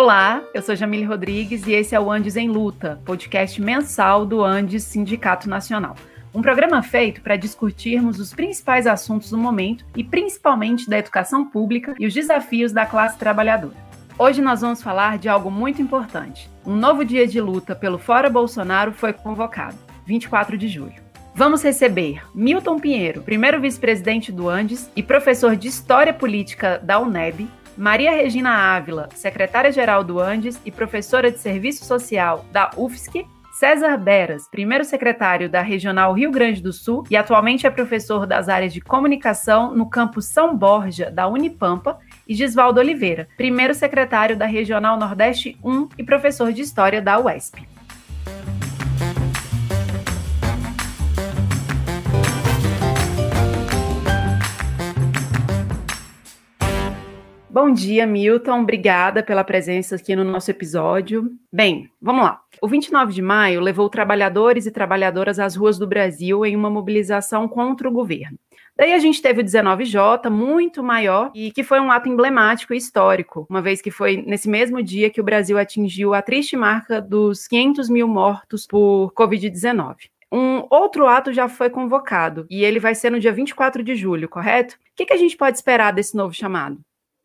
Olá, eu sou Jamile Rodrigues e esse é o Andes em Luta, podcast mensal do Andes Sindicato Nacional. Um programa feito para discutirmos os principais assuntos do momento e principalmente da educação pública e os desafios da classe trabalhadora. Hoje nós vamos falar de algo muito importante. Um novo dia de luta pelo Fora Bolsonaro foi convocado, 24 de julho. Vamos receber Milton Pinheiro, primeiro vice-presidente do Andes e professor de História Política da UNEB, Maria Regina Ávila, secretária-geral do Andes e professora de Serviço Social da UFSC, César Beras, primeiro secretário da Regional Rio Grande do Sul e atualmente é professor das áreas de comunicação no campus São Borja da Unipampa, e Gisvaldo Oliveira, primeiro secretário da Regional Nordeste 1 e professor de História da UESP. Bom dia, Milton. Obrigada pela presença aqui no nosso episódio. Bem, vamos lá. O 29 de maio levou trabalhadores e trabalhadoras às ruas do Brasil em uma mobilização contra o governo. Daí a gente teve o 19J, muito maior, e que foi um ato emblemático e histórico, uma vez que foi nesse mesmo dia que o Brasil atingiu a triste marca dos 500 mil mortos por Covid-19. Um outro ato já foi convocado, e ele vai ser no dia 24 de julho, correto? O que, que a gente pode esperar desse novo chamado?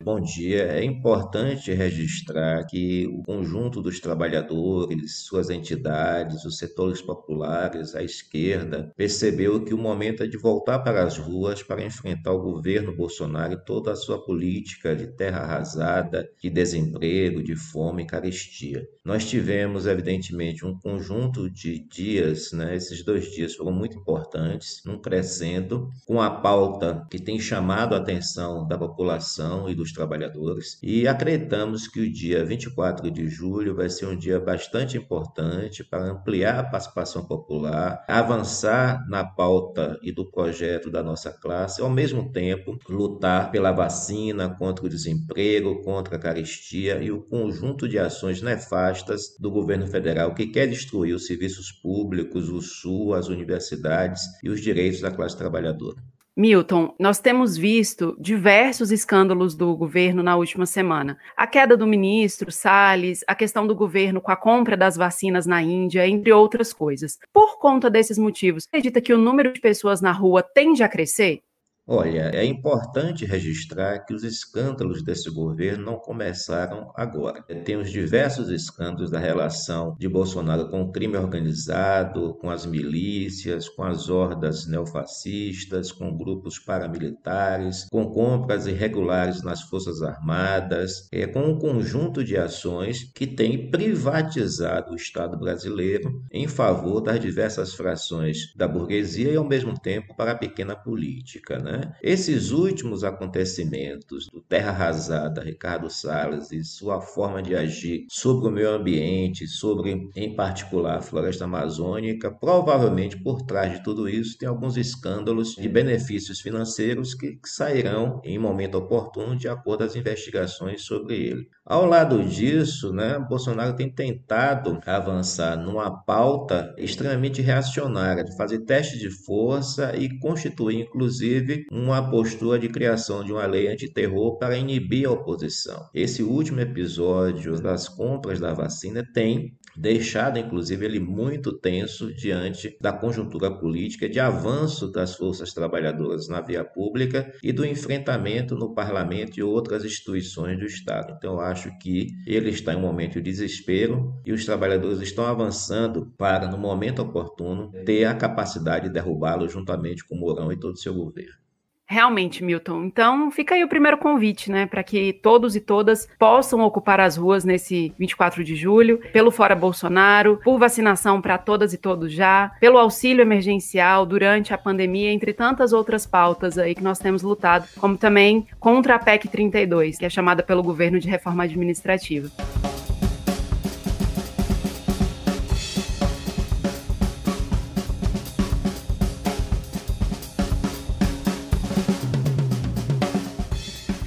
Bom dia. É importante registrar que o conjunto dos trabalhadores, suas entidades, os setores populares, a esquerda, percebeu que o momento é de voltar para as ruas para enfrentar o governo Bolsonaro e toda a sua política de terra arrasada, de desemprego, de fome e carestia. Nós tivemos, evidentemente, um conjunto de dias, né? esses dois dias foram muito importantes, num crescendo, com a pauta que tem chamado a atenção da população e dos trabalhadores e acreditamos que o dia 24 de julho vai ser um dia bastante importante para ampliar a participação popular, avançar na pauta e do projeto da nossa classe, ao mesmo tempo lutar pela vacina, contra o desemprego, contra a carestia e o conjunto de ações nefastas do governo federal que quer destruir os serviços públicos, o SUS, as universidades e os direitos da classe trabalhadora. Milton, nós temos visto diversos escândalos do governo na última semana. A queda do ministro Salles, a questão do governo com a compra das vacinas na Índia, entre outras coisas. Por conta desses motivos, acredita que o número de pessoas na rua tende a crescer? Olha, é importante registrar que os escândalos desse governo não começaram agora. Tem os diversos escândalos da relação de Bolsonaro com o crime organizado, com as milícias, com as hordas neofascistas, com grupos paramilitares, com compras irregulares nas Forças Armadas, é, com um conjunto de ações que tem privatizado o Estado brasileiro em favor das diversas frações da burguesia e, ao mesmo tempo, para a pequena política. Né? Né? Esses últimos acontecimentos do Terra Arrasada, Ricardo Salles e sua forma de agir sobre o meio ambiente, sobre, em particular, a floresta amazônica, provavelmente por trás de tudo isso tem alguns escândalos de benefícios financeiros que, sairão em momento oportuno de acordo as investigações sobre ele. Ao lado disso, né, Bolsonaro tem tentado avançar numa pauta extremamente reacionária, de fazer teste de força e constituir, inclusive, uma postura de criação de uma lei antiterror para inibir a oposição. Esse último episódio das compras da vacina tem deixado inclusive ele muito tenso diante da conjuntura política de avanço das forças trabalhadoras na via pública e do enfrentamento no parlamento e outras instituições do Estado. Então, acho que ele está em um momento de desespero e os trabalhadores estão avançando para, no momento oportuno, ter a capacidade de derrubá-lo juntamente com Mourão e todo o seu governo. Realmente, Milton. Então, fica aí o primeiro convite, né, para que todos e todas possam ocupar as ruas nesse 24 de julho, pelo Fora Bolsonaro, por vacinação para todas e todos já, pelo auxílio emergencial durante a pandemia, entre tantas outras pautas aí que nós temos lutado, como também contra a PEC 32, que é chamada pelo governo de reforma administrativa.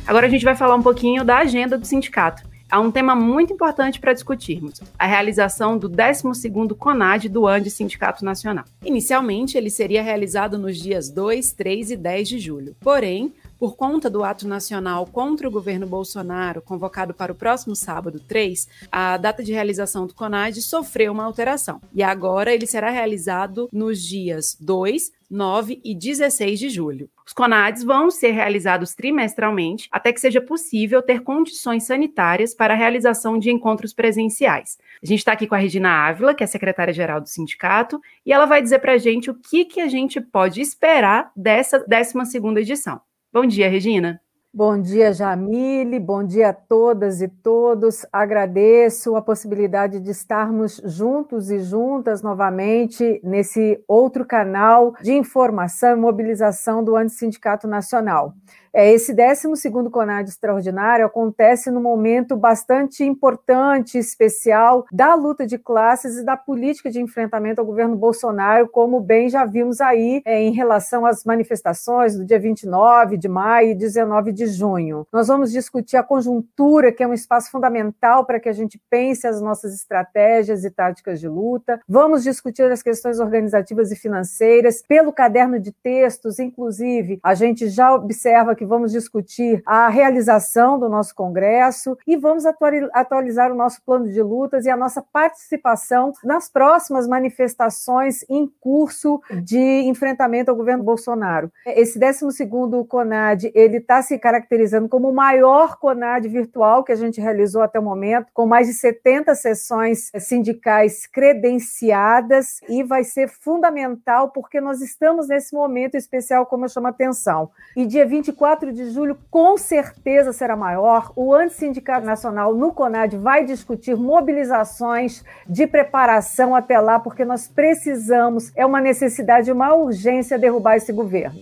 Agora a gente vai falar um pouquinho da agenda do sindicato. Há um tema muito importante para discutirmos: a realização do 12º CONAD do ANDE Sindicato Nacional. Inicialmente, ele seria realizado nos dias 2, 3 e 10 de julho. Porém, Por conta do ato nacional contra o governo Bolsonaro, convocado para o próximo sábado 3, a data de realização do CONAD sofreu uma alteração. E agora ele será realizado nos dias 2, 9 e 16 de julho. Os CONADs vão ser realizados trimestralmente até que seja possível ter condições sanitárias para a realização de encontros presenciais. A gente está aqui com a Regina Ávila, que é secretária-geral do sindicato, e ela vai dizer para a gente o que, que a gente pode esperar dessa 12ª edição. Bom dia, Regina. Bom dia, Jamile. Bom dia a todas e todos. Agradeço a possibilidade de estarmos juntos e juntas novamente nesse outro canal de informação e mobilização do Antissindicato Nacional. É, esse 12 CONAD extraordinário acontece num momento bastante importante, especial, da luta de classes e da política de enfrentamento ao governo Bolsonaro, como bem já vimos aí é, em relação às manifestações do dia 29 de maio e 19 de junho. Nós vamos discutir a conjuntura, que é um espaço fundamental para que a gente pense as nossas estratégias e táticas de luta. Vamos discutir as questões organizativas e financeiras. Pelo caderno de textos, inclusive, a gente já observa que vamos discutir a realização do nosso Congresso e vamos atualizar o nosso plano de lutas e a nossa participação nas próximas manifestações em curso de enfrentamento ao governo Bolsonaro. Esse 12º CONAD, ele está se caracterizando como o maior CONAD virtual que a gente realizou até o momento, com mais de 70 sessões sindicais credenciadas e vai ser fundamental porque nós estamos nesse momento especial, como eu chamo a atenção. E dia 24 4 de julho com certeza será maior. O Antissindicato Nacional no CONAD vai discutir mobilizações de preparação até lá, porque nós precisamos, é uma necessidade, uma urgência derrubar esse governo.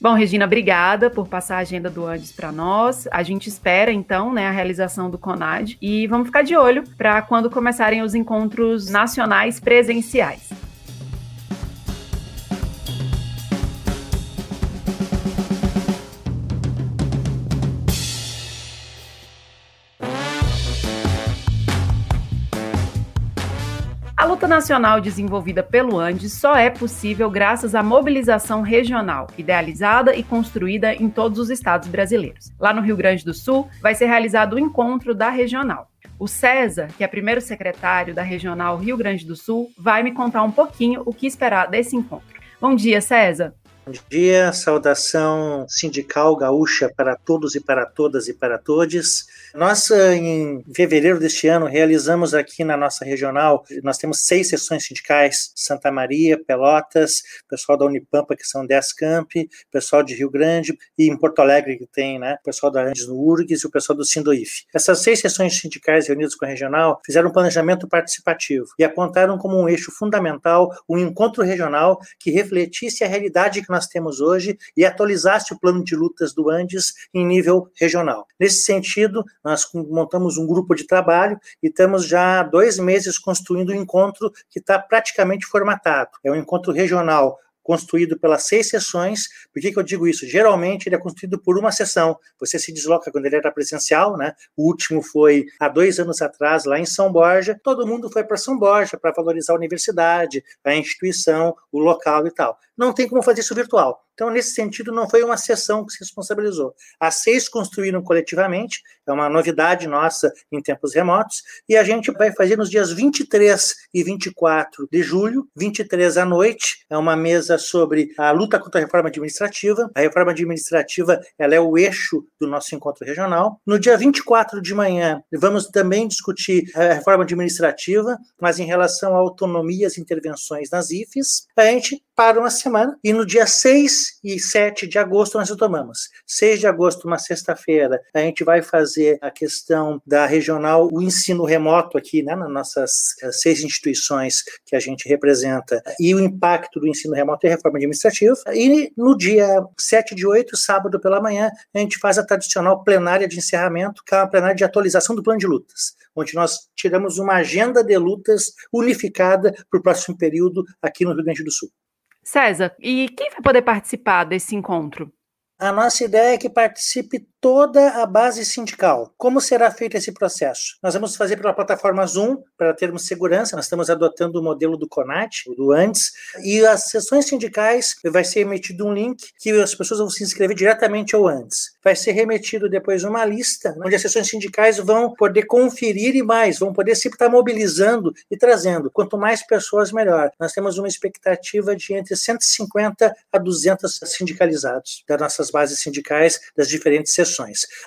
Bom, Regina, obrigada por passar a agenda do Andes para nós. A gente espera, então, né, a realização do CONAD e vamos ficar de olho para quando começarem os encontros nacionais presenciais. Nacional desenvolvida pelo Andes só é possível graças à mobilização regional, idealizada e construída em todos os estados brasileiros. Lá no Rio Grande do Sul, vai ser realizado o encontro da regional. O César, que é primeiro secretário da regional Rio Grande do Sul, vai me contar um pouquinho o que esperar desse encontro. Bom dia, César. Bom dia, saudação sindical gaúcha para todos e para todas e para todos. Nós, eh, em fevereiro deste ano, realizamos aqui na nossa regional, nós temos seis sessões sindicais, Santa Maria, Pelotas, pessoal da Unipampa, que são 10 campi, pessoal de Rio Grande, e em Porto Alegre, que tem, né, pessoal da Andes no URGS e o pessoal do Sindoif. Essas seis sessões sindicais reunidas com a regional fizeram um planejamento participativo e apontaram como um eixo fundamental um encontro regional que refletisse a realidade que nós temos hoje e atualizasse o plano de lutas do Andes em nível regional. Nesse sentido, nós montamos um grupo de trabalho e estamos já há dois meses construindo um encontro que está praticamente formatado. É um encontro regional construído pelas seis sessões. Por que, que eu digo isso? Geralmente ele é construído por uma sessão. Você se desloca quando ele era presencial, né? O último foi há dois anos atrás, lá em São Borja. Todo mundo foi para São Borja para valorizar a universidade, a instituição, o local e tal. Não tem como fazer isso virtual. Então, nesse sentido, não foi uma sessão que se responsabilizou. As seis construíram coletivamente, é uma novidade nossa em tempos remotos, e a gente vai fazer nos dias 23 e 24 de julho, 23 à noite, é uma mesa sobre a luta contra a reforma administrativa. A reforma administrativa ela é o eixo do nosso encontro regional. No dia 24 de manhã, vamos também discutir a reforma administrativa, mas em relação a autonomias e intervenções nas IFES. A gente para uma semana, e no dia 6 e 7 de agosto nós retomamos. 6 de agosto, uma sexta-feira, a gente vai fazer a questão da regional, o ensino remoto aqui, né, nas nossas eh, seis instituições que a gente representa, e o impacto do ensino remoto e reforma administrativa. E no dia 7 de 8, sábado pela manhã, a gente faz a tradicional plenária de encerramento, que é uma plenária de atualização do plano de lutas, onde nós tiramos uma agenda de lutas unificada para o próximo período aqui no Rio Grande do Sul. César, e quem vai poder participar desse encontro? A nossa ideia é que participe toda a base sindical. Como será feito esse processo? Nós vamos fazer pela plataforma Zoom, para termos segurança. Nós estamos adotando o modelo do CONAT, do antes, e as sessões sindicais vai ser emitido um link que as pessoas vão se inscrever diretamente ao antes. Vai ser remetido depois uma lista onde as sessões sindicais vão poder conferir e mais, vão poder sempre estar mobilizando e trazendo. Quanto mais pessoas, melhor. Nós temos uma expectativa de entre 150 a 200 sindicalizados das nossas bases sindicais das diferentes sessões.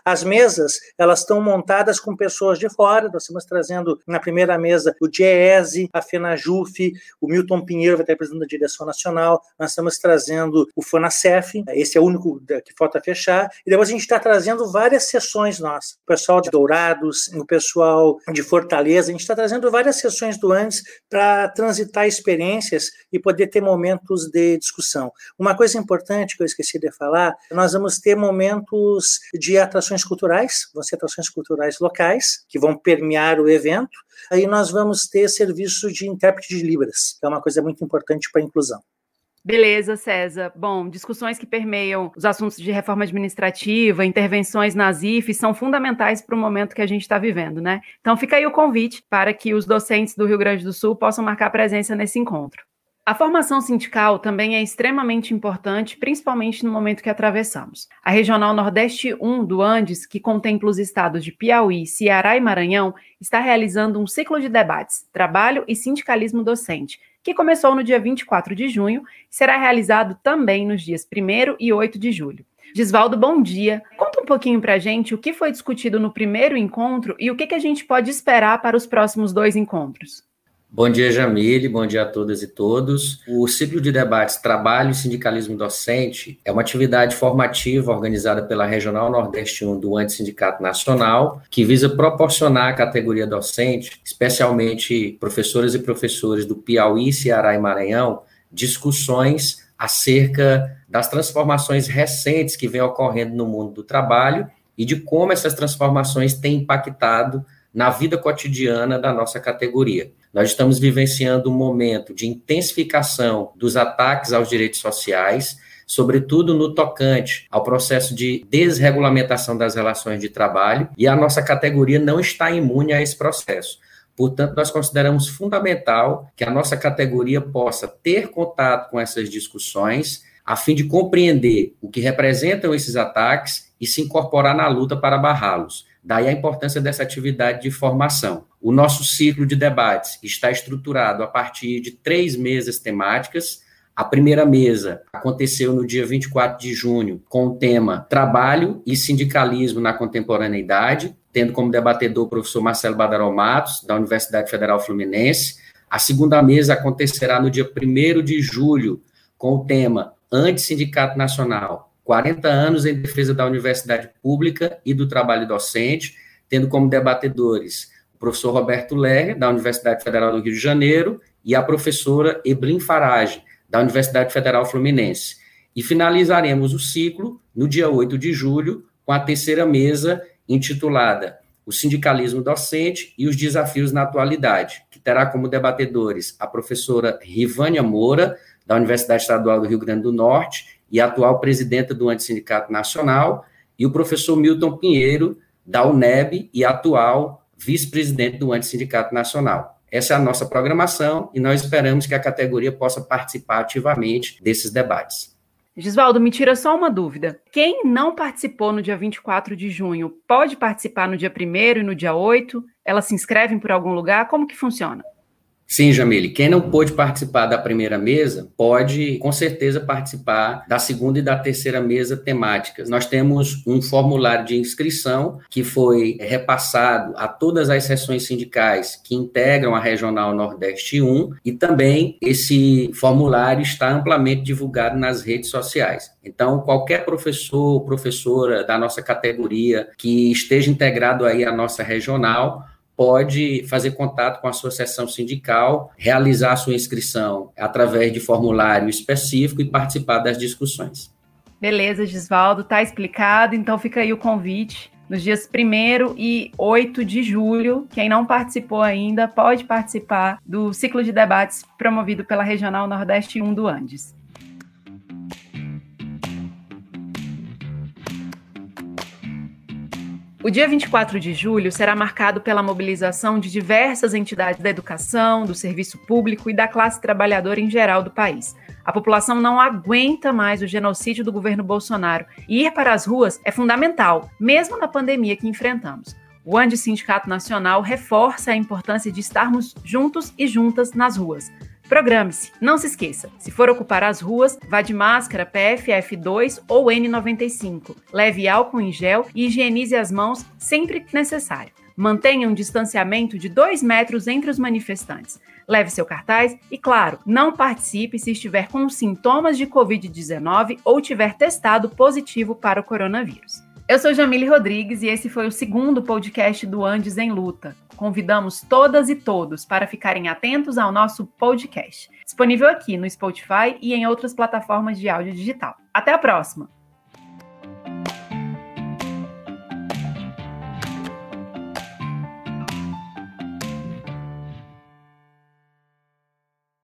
As mesas, elas estão montadas com pessoas de fora, nós estamos trazendo na primeira mesa o DIESE, a FENAJUF, o Milton Pinheiro vai estar representando a direção nacional, nós estamos trazendo o FONACEF, esse é o único que falta fechar, e depois a gente está trazendo várias sessões nossas, o pessoal de Dourados, o pessoal de Fortaleza, a gente está trazendo várias sessões do antes para transitar experiências e poder ter momentos de discussão. Uma coisa importante que eu esqueci de falar, nós vamos ter momentos de atrações culturais, vão ser atrações culturais locais, que vão permear o evento, aí nós vamos ter serviço de intérprete de Libras, que é uma coisa muito importante para a inclusão. Beleza, César. Bom, discussões que permeiam os assuntos de reforma administrativa, intervenções nas IFES são fundamentais para o momento que a gente está vivendo, né? Então fica aí o convite para que os docentes do Rio Grande do Sul possam marcar presença nesse encontro. A formação sindical também é extremamente importante, principalmente no momento que atravessamos. A Regional Nordeste 1 do Andes, que contempla os estados de Piauí, Ceará e Maranhão, está realizando um ciclo de debates, trabalho e sindicalismo docente, que começou no dia 24 de junho e será realizado também nos dias 1 e 8 de julho. Gisvaldo, bom dia. Conta um pouquinho para a gente o que foi discutido no primeiro encontro e o que, que a gente pode esperar para os próximos dois encontros. Bom dia, Jamile. Bom dia a todas e todos. O ciclo de debates Trabalho e Sindicalismo Docente é uma atividade formativa organizada pela Regional Nordeste 1 do Antissindicato Nacional, que visa proporcionar à categoria docente, especialmente professoras e professores do Piauí, Ceará e Maranhão, discussões acerca das transformações recentes que vêm ocorrendo no mundo do trabalho e de como essas transformações têm impactado na vida cotidiana da nossa categoria. Nós estamos vivenciando um momento de intensificação dos ataques aos direitos sociais, sobretudo no tocante ao processo de desregulamentação das relações de trabalho, e a nossa categoria não está imune a esse processo. Portanto, nós consideramos fundamental que a nossa categoria possa ter contato com essas discussões, a fim de compreender o que representam esses ataques e se incorporar na luta para barrá-los. Daí a importância dessa atividade de formação. O nosso ciclo de debates está estruturado a partir de três mesas temáticas. A primeira mesa aconteceu no dia 24 de junho, com o tema Trabalho e Sindicalismo na Contemporaneidade, tendo como debatedor o professor Marcelo Badaró Matos, da Universidade Federal Fluminense. A segunda mesa acontecerá no dia 1 de julho, com o tema Antissindicato Nacional, 40 anos em defesa da universidade pública e do trabalho docente, tendo como debatedores o professor Roberto Lerner, da Universidade Federal do Rio de Janeiro, e a professora Eblin Farage, da Universidade Federal Fluminense. E finalizaremos o ciclo no dia 8 de julho, com a terceira mesa, intitulada O Sindicalismo Docente e os Desafios na Atualidade, que terá como debatedores a professora Rivânia Moura, da Universidade Estadual do Rio Grande do Norte, e atual presidenta do Antissindicato Nacional, e o professor Milton Pinheiro, da UNEB, e atual vice-presidente do Antissindicato Nacional. Essa é a nossa programação e nós esperamos que a categoria possa participar ativamente desses debates. Gisvaldo, me tira só uma dúvida. Quem não participou no dia 24 de junho pode participar no dia 1 e no dia 8? Elas se inscrevem por algum lugar? Como que funciona? Sim, Jamile. Quem não pôde participar da primeira mesa, pode com certeza participar da segunda e da terceira mesa temáticas. Nós temos um formulário de inscrição que foi repassado a todas as sessões sindicais que integram a Regional Nordeste 1 e também esse formulário está amplamente divulgado nas redes sociais. Então, qualquer professor ou professora da nossa categoria que esteja integrado aí à nossa regional pode fazer contato com a sua seção sindical, realizar sua inscrição através de formulário específico e participar das discussões. Beleza, Gisvaldo, tá explicado. Então fica aí o convite. Nos dias 1 e 8 de julho, quem não participou ainda pode participar do ciclo de debates promovido pela Regional Nordeste 1 do Andes. O dia 24 de julho será marcado pela mobilização de diversas entidades da educação, do serviço público e da classe trabalhadora em geral do país. A população não aguenta mais o genocídio do governo Bolsonaro e ir para as ruas é fundamental, mesmo na pandemia que enfrentamos. O ANDE Sindicato Nacional reforça a importância de estarmos juntos e juntas nas ruas. Programe-se. Não se esqueça, se for ocupar as ruas, vá de máscara PFF2 ou N95. Leve álcool em gel e higienize as mãos sempre que necessário. Mantenha um distanciamento de 2 metros entre os manifestantes. Leve seu cartaz e, claro, não participe se estiver com sintomas de Covid-19 ou tiver testado positivo para o coronavírus. Eu sou Jamile Rodrigues e esse foi o segundo podcast do Andes em Luta. Convidamos todas e todos para ficarem atentos ao nosso podcast, disponível aqui no Spotify e em outras plataformas de áudio digital. Até a próxima!